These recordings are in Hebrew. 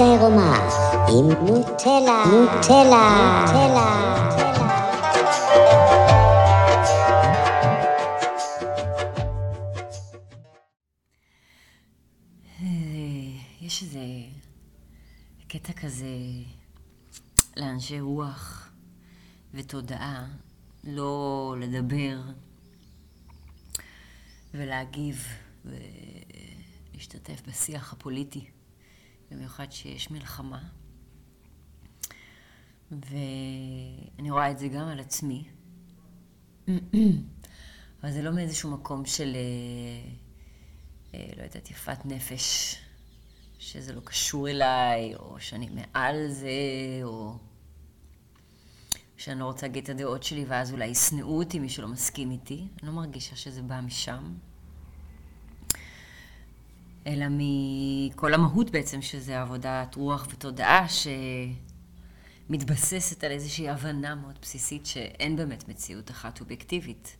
העירומה עם נוטלה, נוטלה, נוטלה. יש איזה קטע כזה לאנשי רוח ותודעה לא לדבר ולהגיב ולהשתתף בשיח הפוליטי, במיוחד שיש מלחמה. ואני רואה את זה גם על עצמי. אבל זה לא מאיזשהו מקום של, אה, אה, לא יודעת, יפת נפש, שזה לא קשור אליי, או שאני מעל זה, או שאני לא רוצה להגיד את הדעות שלי, ואז אולי ישנאו אותי, מי שלא מסכים איתי. אני לא מרגישה שזה בא משם. אלא מכל המהות בעצם, שזה עבודת רוח ותודעה, שמתבססת על איזושהי הבנה מאוד בסיסית שאין באמת מציאות אחת אובייקטיבית.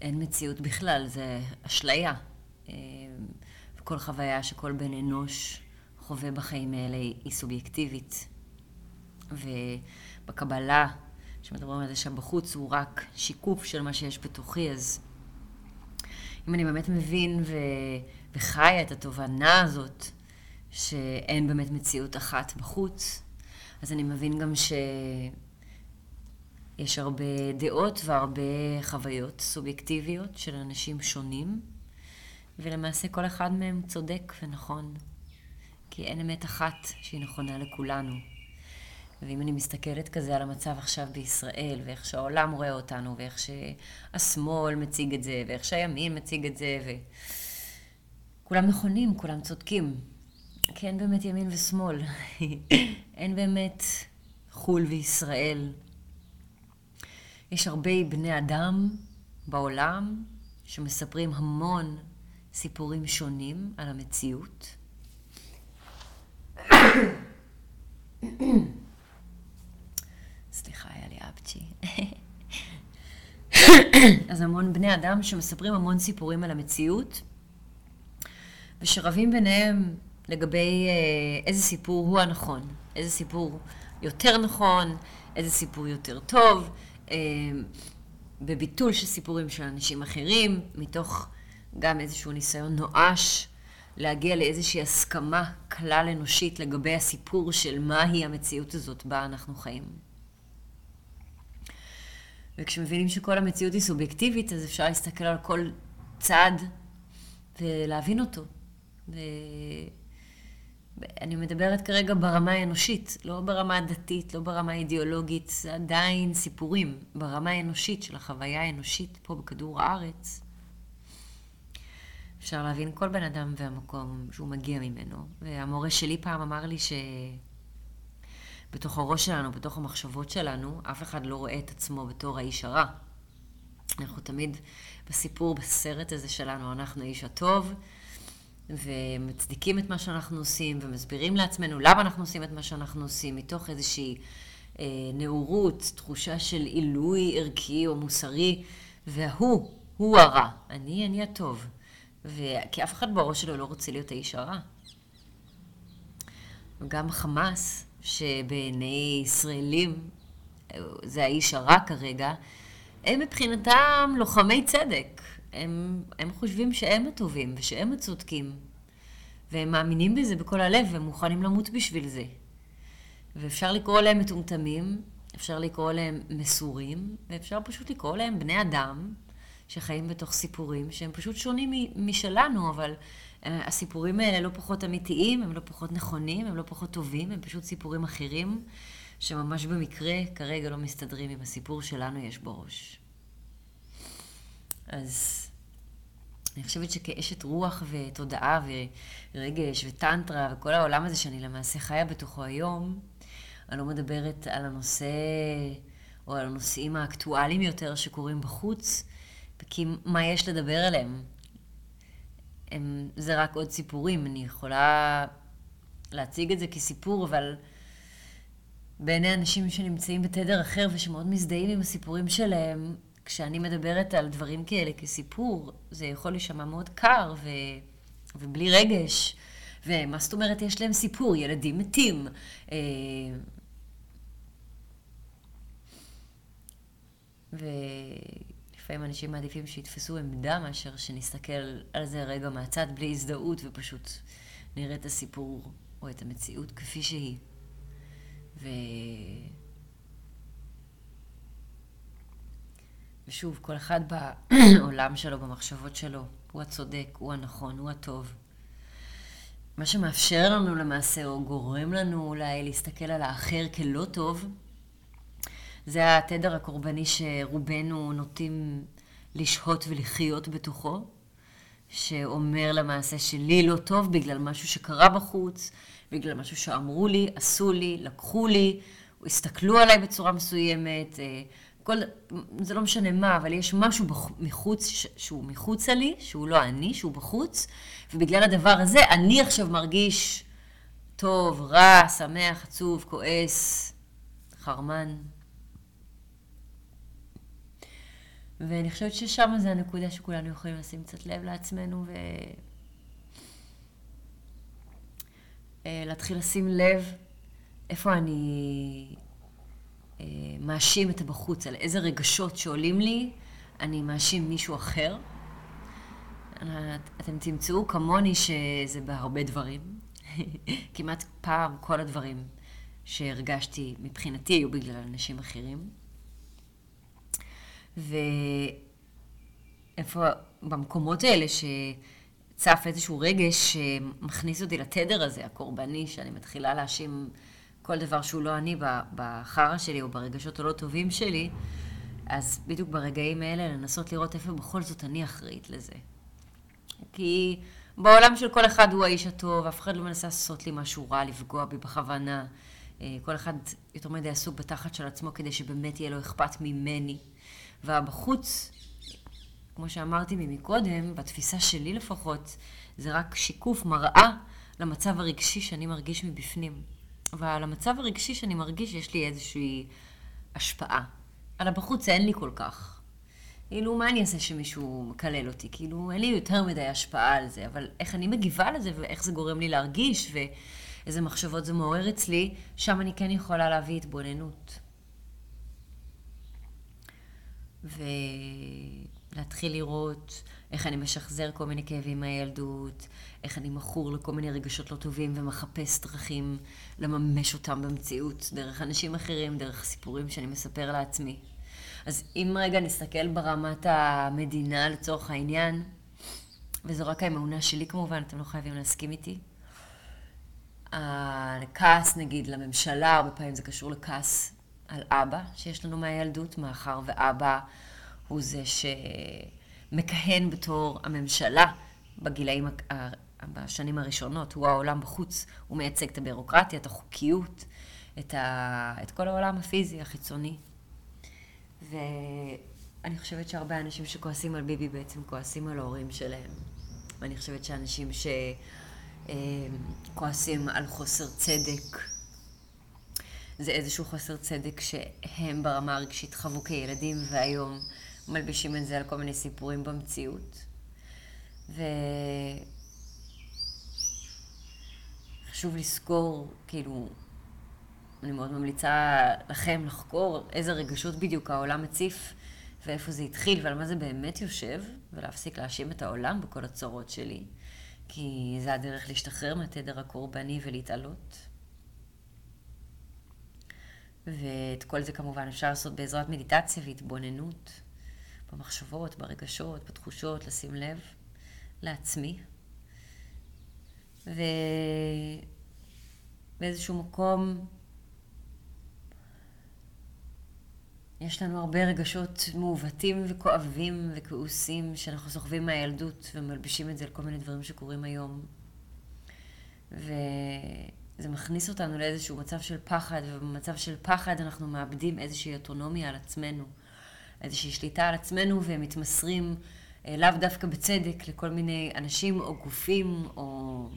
אין מציאות בכלל, זה אשליה. וכל חוויה שכל בן אנוש חווה בחיים האלה היא סובייקטיבית. ובקבלה, כשמדברים על זה שם בחוץ, הוא רק שיקוף של מה שיש בתוכי, אז אם אני באמת מבין ו... וחיה את התובנה הזאת שאין באמת מציאות אחת בחוץ, אז אני מבין גם שיש הרבה דעות והרבה חוויות סובייקטיביות של אנשים שונים, ולמעשה כל אחד מהם צודק ונכון, כי אין אמת אחת שהיא נכונה לכולנו. ואם אני מסתכלת כזה על המצב עכשיו בישראל, ואיך שהעולם רואה אותנו, ואיך שהשמאל מציג את זה, ואיך שהימין מציג את זה, ו... כולם נכונים, כולם צודקים. כי אין באמת ימין ושמאל. אין באמת חו"ל וישראל. יש הרבה בני אדם בעולם שמספרים המון סיפורים שונים על המציאות. סליחה, היה לי אפצ'י. אז המון בני אדם שמספרים המון סיפורים על המציאות. ושרבים ביניהם לגבי אה, איזה סיפור הוא הנכון, איזה סיפור יותר נכון, איזה סיפור יותר טוב, אה, בביטול של סיפורים של אנשים אחרים, מתוך גם איזשהו ניסיון נואש להגיע לאיזושהי הסכמה כלל אנושית לגבי הסיפור של מהי המציאות הזאת בה אנחנו חיים. וכשמבינים שכל המציאות היא סובייקטיבית, אז אפשר להסתכל על כל צד ולהבין אותו. ואני מדברת כרגע ברמה האנושית, לא ברמה הדתית, לא ברמה האידיאולוגית, זה עדיין סיפורים ברמה האנושית של החוויה האנושית פה בכדור הארץ. אפשר להבין כל בן אדם והמקום שהוא מגיע ממנו. והמורה שלי פעם אמר לי שבתוך הראש שלנו, בתוך המחשבות שלנו, אף אחד לא רואה את עצמו בתור האיש הרע. אנחנו תמיד בסיפור, בסרט הזה שלנו, אנחנו האיש הטוב, ומצדיקים את מה שאנחנו עושים, ומסבירים לעצמנו למה אנחנו עושים את מה שאנחנו עושים, מתוך איזושהי אה, נאורות, תחושה של עילוי ערכי או מוסרי, וההוא, הוא הרע, אני, אני הטוב. ו... כי אף אחד בראש שלו לא רוצה להיות האיש הרע. גם חמאס, שבעיני ישראלים אה, זה האיש הרע כרגע, הם מבחינתם לוחמי צדק. הם, הם חושבים שהם הטובים ושהם הצודקים. והם מאמינים בזה בכל הלב, והם מוכנים למות בשביל זה. ואפשר לקרוא להם מטומטמים, אפשר לקרוא להם מסורים, ואפשר פשוט לקרוא להם בני אדם שחיים בתוך סיפורים שהם פשוט שונים משלנו, אבל אה, הסיפורים האלה לא פחות אמיתיים, הם לא פחות נכונים, הם לא פחות טובים, הם פשוט סיפורים אחרים, שממש במקרה כרגע לא מסתדרים עם הסיפור שלנו יש בראש. אז אני חושבת שכאשת רוח ותודעה ורגש וטנטרה וכל העולם הזה שאני למעשה חיה בתוכו היום, אני לא מדברת על הנושא או על הנושאים האקטואליים יותר שקורים בחוץ, כי מה יש לדבר עליהם? הם, זה רק עוד סיפורים. אני יכולה להציג את זה כסיפור, אבל בעיני אנשים שנמצאים בתדר אחר ושמאוד מזדהים עם הסיפורים שלהם, כשאני מדברת על דברים כאלה כסיפור, זה יכול להישמע מאוד קר ו... ובלי רגש, ומה זאת אומרת יש להם סיפור? ילדים מתים. אה, ולפעמים אנשים מעדיפים שיתפסו עמדה מאשר שנסתכל על זה רגע מהצד בלי הזדהות ופשוט נראה את הסיפור או את המציאות כפי שהיא. ו... ושוב, כל אחד בעולם שלו, במחשבות שלו, הוא הצודק, הוא הנכון, הוא הטוב. מה שמאפשר לנו למעשה, או גורם לנו אולי להסתכל על האחר כלא טוב, זה התדר הקורבני שרובנו נוטים לשהות ולחיות בתוכו, שאומר למעשה שלי לא טוב בגלל משהו שקרה בחוץ, בגלל משהו שאמרו לי, עשו לי, לקחו לי, הסתכלו עליי בצורה מסוימת, אה, כל, זה לא משנה מה, אבל יש משהו בח, מחוץ, שהוא מחוצה לי, שהוא לא אני, שהוא בחוץ, ובגלל הדבר הזה אני עכשיו מרגיש טוב, רע, שמח, עצוב, כועס, חרמן. ואני חושבת ששם זה הנקודה שכולנו יכולים לשים קצת לב לעצמנו ולהתחיל אה, לשים לב איפה אני מאשים את הבחוץ, על איזה רגשות שעולים לי, אני מאשים מישהו אחר. אתם תמצאו כמוני שזה בהרבה דברים. כמעט פעם כל הדברים שהרגשתי מבחינתי היו בגלל אנשים אחרים. ואיפה, במקומות האלה שצף איזשהו רגש שמכניס אותי לתדר הזה, הקורבני, שאני מתחילה להאשים כל דבר שהוא לא אני בחרא שלי או ברגשות הלא טובים שלי, אז בדיוק ברגעים האלה לנסות לראות איפה בכל זאת אני אחראית לזה. כי בעולם של כל אחד הוא האיש הטוב, אף אחד לא מנסה לעשות לי משהו רע, לפגוע בי בכוונה. אה, כל אחד יותר מדי עסוק בתחת של עצמו כדי שבאמת יהיה לו אכפת ממני. והבחוץ, כמו שאמרתי ממקודם, בתפיסה שלי לפחות, זה רק שיקוף, מראה למצב הרגשי שאני מרגיש מבפנים. ועל המצב הרגשי שאני מרגיש יש לי איזושהי השפעה. על הבחוץ אין לי כל כך. כאילו, מה אני אעשה שמישהו מקלל אותי? כאילו, אין לי יותר מדי השפעה על זה, אבל איך אני מגיבה לזה ואיך זה גורם לי להרגיש ואיזה מחשבות זה מעורר אצלי, שם אני כן יכולה להביא התבוננות. ולהתחיל לראות איך אני משחזר כל מיני כאבים מהילדות, איך אני מכור לכל מיני רגשות לא טובים ומחפש דרכים לממש אותם במציאות, דרך אנשים אחרים, דרך סיפורים שאני מספר לעצמי. אז אם רגע נסתכל ברמת המדינה לצורך העניין, וזו רק האמונה שלי כמובן, אתם לא חייבים להסכים איתי. הכעס נגיד לממשלה, הרבה פעמים זה קשור לכעס על אבא שיש לנו מהילדות, מאחר ואבא הוא זה שמכהן בתור הממשלה בגילאים, בשנים הראשונות, הוא העולם בחוץ, הוא מייצג את הבירוקרטיה, את החוקיות, את, ה, את כל העולם הפיזי, החיצוני. ואני חושבת שהרבה אנשים שכועסים על ביבי בעצם כועסים על ההורים שלהם. ואני חושבת שאנשים שכועסים על חוסר צדק, זה איזשהו חוסר צדק שהם ברמה הרגשית חוו כילדים, והיום מלבישים את זה על כל מיני סיפורים במציאות. וחשוב לזכור, כאילו, אני מאוד ממליצה לכם לחקור איזה רגשות בדיוק העולם מציף ואיפה זה התחיל ועל מה זה באמת יושב, ולהפסיק להאשים את העולם בכל הצורות שלי, כי זה הדרך להשתחרר מהתדר הקורבני ולהתעלות. ואת כל זה כמובן אפשר לעשות בעזרת מדיטציה והתבוננות במחשבות, ברגשות, בתחושות, לשים לב לעצמי. ובאיזשהו מקום יש לנו הרבה רגשות מעוותים וכואבים וכעוסים שאנחנו סוחבים מהילדות ומלבישים את זה על כל מיני דברים שקורים היום. ו... זה מכניס אותנו לאיזשהו מצב של פחד, ובמצב של פחד אנחנו מאבדים איזושהי אוטונומיה על עצמנו, איזושהי שליטה על עצמנו, ומתמסרים אה, לאו דווקא בצדק לכל מיני אנשים או גופים או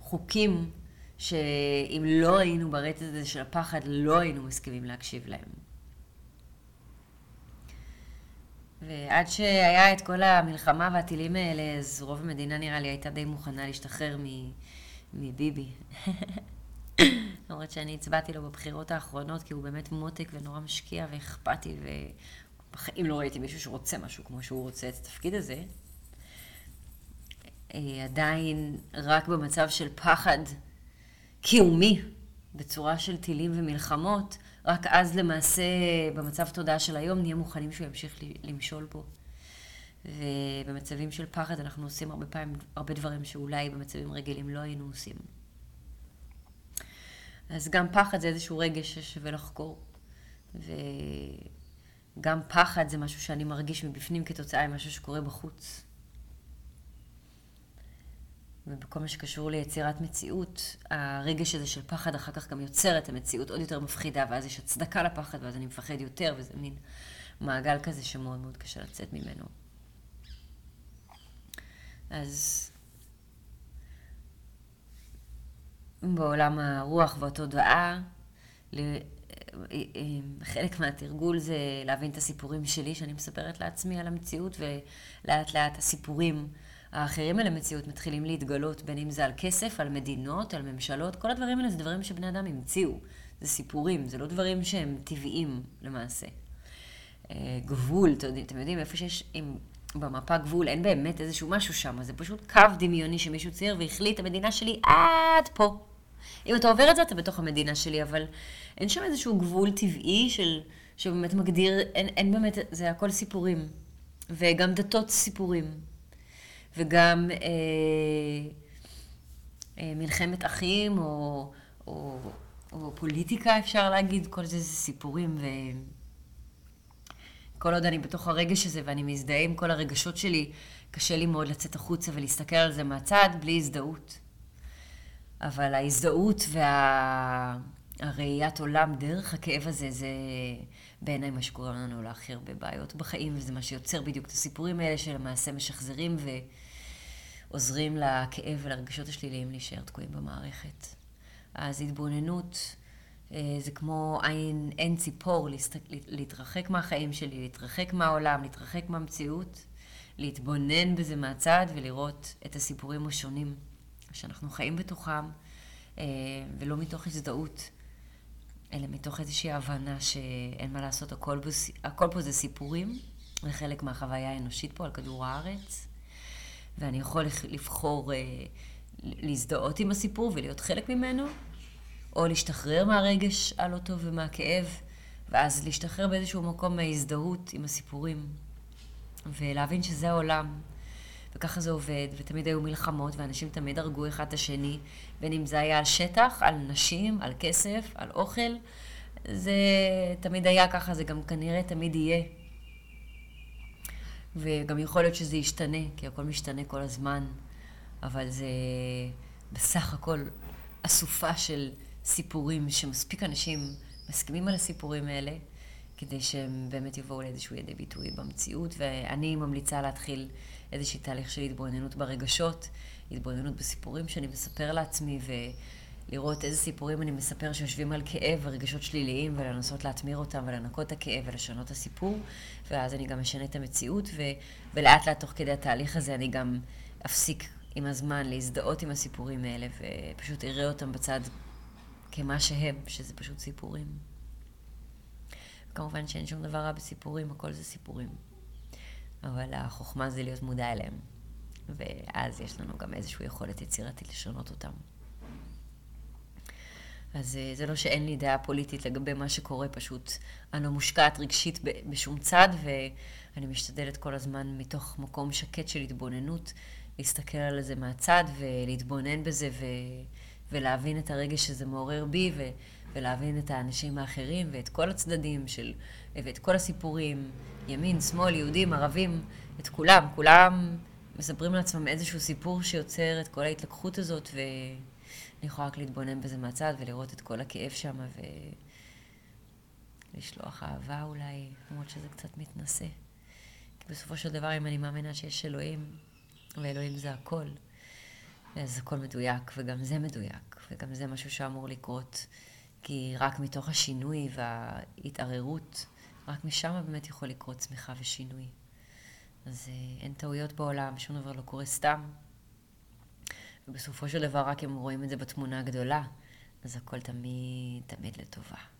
חוקים, שאם לא היינו ברצף הזה של הפחד, לא היינו מסכימים להקשיב להם. ועד שהיה את כל המלחמה והטילים האלה, אז רוב המדינה נראה לי הייתה די מוכנה להשתחרר. מביבי. למרות שאני הצבעתי לו בבחירות האחרונות, כי הוא באמת מותק ונורא משקיע ואכפתי, ובחיים לא ראיתי מישהו שרוצה משהו כמו שהוא רוצה את התפקיד הזה. אה, עדיין רק במצב של פחד קיומי, בצורה של טילים ומלחמות, רק אז למעשה, במצב תודעה של היום, נהיה מוכנים שהוא ימשיך למשול פה. ובמצבים של פחד אנחנו עושים הרבה פעמים, הרבה דברים שאולי במצבים רגילים לא היינו עושים. אז גם פחד זה איזשהו רגש ששווה לחקור. וגם פחד זה משהו שאני מרגיש מבפנים כתוצאה ממשהו שקורה בחוץ. ובכל מה שקשור ליצירת מציאות, הרגש הזה של פחד אחר כך גם יוצר את המציאות עוד יותר מפחידה, ואז יש הצדקה לפחד, ואז אני מפחד יותר, וזה מין מעגל כזה שמאוד מאוד קשה לצאת ממנו. אז בעולם הרוח והתודעה, חלק מהתרגול זה להבין את הסיפורים שלי, שאני מספרת לעצמי על המציאות, ולאט לאט הסיפורים האחרים על המציאות מתחילים להתגלות, בין אם זה על כסף, על מדינות, על ממשלות, כל הדברים האלה זה דברים שבני אדם המציאו. זה סיפורים, זה לא דברים שהם טבעיים למעשה. אה, גבול, אתם יודעים, איפה שיש, אם במפה גבול אין באמת איזשהו משהו שם, זה פשוט קו דמיוני שמישהו צייר והחליט, המדינה שלי עד פה. אם אתה עובר את זה, אתה בתוך המדינה שלי, אבל אין שם איזשהו גבול טבעי של, שבאמת מגדיר, אין, אין באמת, זה הכל סיפורים. וגם דתות סיפורים. וגם אה, אה, מלחמת אחים, או, או, או פוליטיקה, אפשר להגיד, כל זה זה סיפורים, וכל עוד אני בתוך הרגש הזה ואני מזדהה עם כל הרגשות שלי, קשה לי מאוד לצאת החוצה ולהסתכל על זה מהצד בלי הזדהות. אבל ההזדהות והראיית עולם דרך הכאב הזה, זה בעיניי מה שקורה לנו להכי הרבה בעיות בחיים, וזה מה שיוצר בדיוק את הסיפורים האלה שלמעשה משחזרים ועוזרים לכאב ולרגשות השליליים להישאר תקועים במערכת. אז התבוננות אה, זה כמו עין, אין ציפור, להתרחק מהחיים שלי, להתרחק מהעולם, להתרחק מהמציאות, להתבונן בזה מהצד ולראות את הסיפורים השונים. שאנחנו חיים בתוכם, אה, ולא מתוך הזדהות, אלא מתוך איזושהי הבנה שאין מה לעשות, הכל, בוס... הכל פה זה סיפורים, זה חלק מהחוויה האנושית פה על כדור הארץ, ואני יכול לבחור אה, להזדהות עם הסיפור ולהיות חלק ממנו, או להשתחרר מהרגש הלא טוב ומהכאב, ואז להשתחרר באיזשהו מקום מההזדהות עם הסיפורים, ולהבין שזה העולם. וככה זה עובד, ותמיד היו מלחמות, ואנשים תמיד הרגו אחד את השני, בין אם זה היה על שטח, על נשים, על כסף, על אוכל, זה תמיד היה ככה, זה גם כנראה תמיד יהיה. וגם יכול להיות שזה ישתנה, כי הכל משתנה כל הזמן, אבל זה בסך הכל אסופה של סיפורים שמספיק אנשים מסכימים על הסיפורים האלה, כדי שהם באמת יבואו לאיזשהו ידי ביטוי במציאות, ואני ממליצה להתחיל איזשהו תהליך של התבוננות ברגשות, התבוננות בסיפורים שאני מספר לעצמי, ולראות איזה סיפורים אני מספר שיושבים על כאב ורגשות שליליים, ולנסות להטמיר אותם ולנקות את הכאב ולשנות את הסיפור, ואז אני גם משנה את המציאות, ו... ולאט לאט תוך כדי התהליך הזה אני גם אפסיק עם הזמן להזדהות עם הסיפורים האלה, ופשוט אראה אותם בצד כמה שהם, שזה פשוט סיפורים. כמובן שאין שום דבר רע בסיפורים, הכל זה סיפורים. אבל החוכמה זה להיות מודע אליהם. ואז יש לנו גם איזושהי יכולת יצירתית לשנות אותם. אז אה, זה לא שאין לי דעה פוליטית לגבי מה שקורה, פשוט אני לא מושקעת רגשית בשום צד, ואני משתדלת כל הזמן מתוך מקום שקט של התבוננות, להסתכל על זה מהצד ולהתבונן בזה ו... ולהבין את הרגש שזה מעורר בי, ו... ולהבין את האנשים האחרים ואת כל הצדדים של... ואת כל הסיפורים, ימין, שמאל, יהודים, ערבים, את כולם. כולם מספרים לעצמם איזשהו סיפור שיוצר את כל ההתלקחות הזאת, ואני יכולה רק להתבונן בזה מהצד ולראות את כל הכאב שם, ולשלוח אהבה אולי, למרות שזה קצת מתנשא. כי בסופו של דבר, אם אני מאמינה שיש אלוהים, ואלוהים זה הכל, אז הכל מדויק, וגם זה מדויק, וגם זה משהו שאמור לקרות. כי רק מתוך השינוי וההתערערות, רק משם באמת יכול לקרות צמיחה ושינוי. אז אה, אין טעויות בעולם, שום דבר לא קורה סתם. ובסופו של דבר, רק אם רואים את זה בתמונה הגדולה, אז הכל תמיד, תמיד לטובה.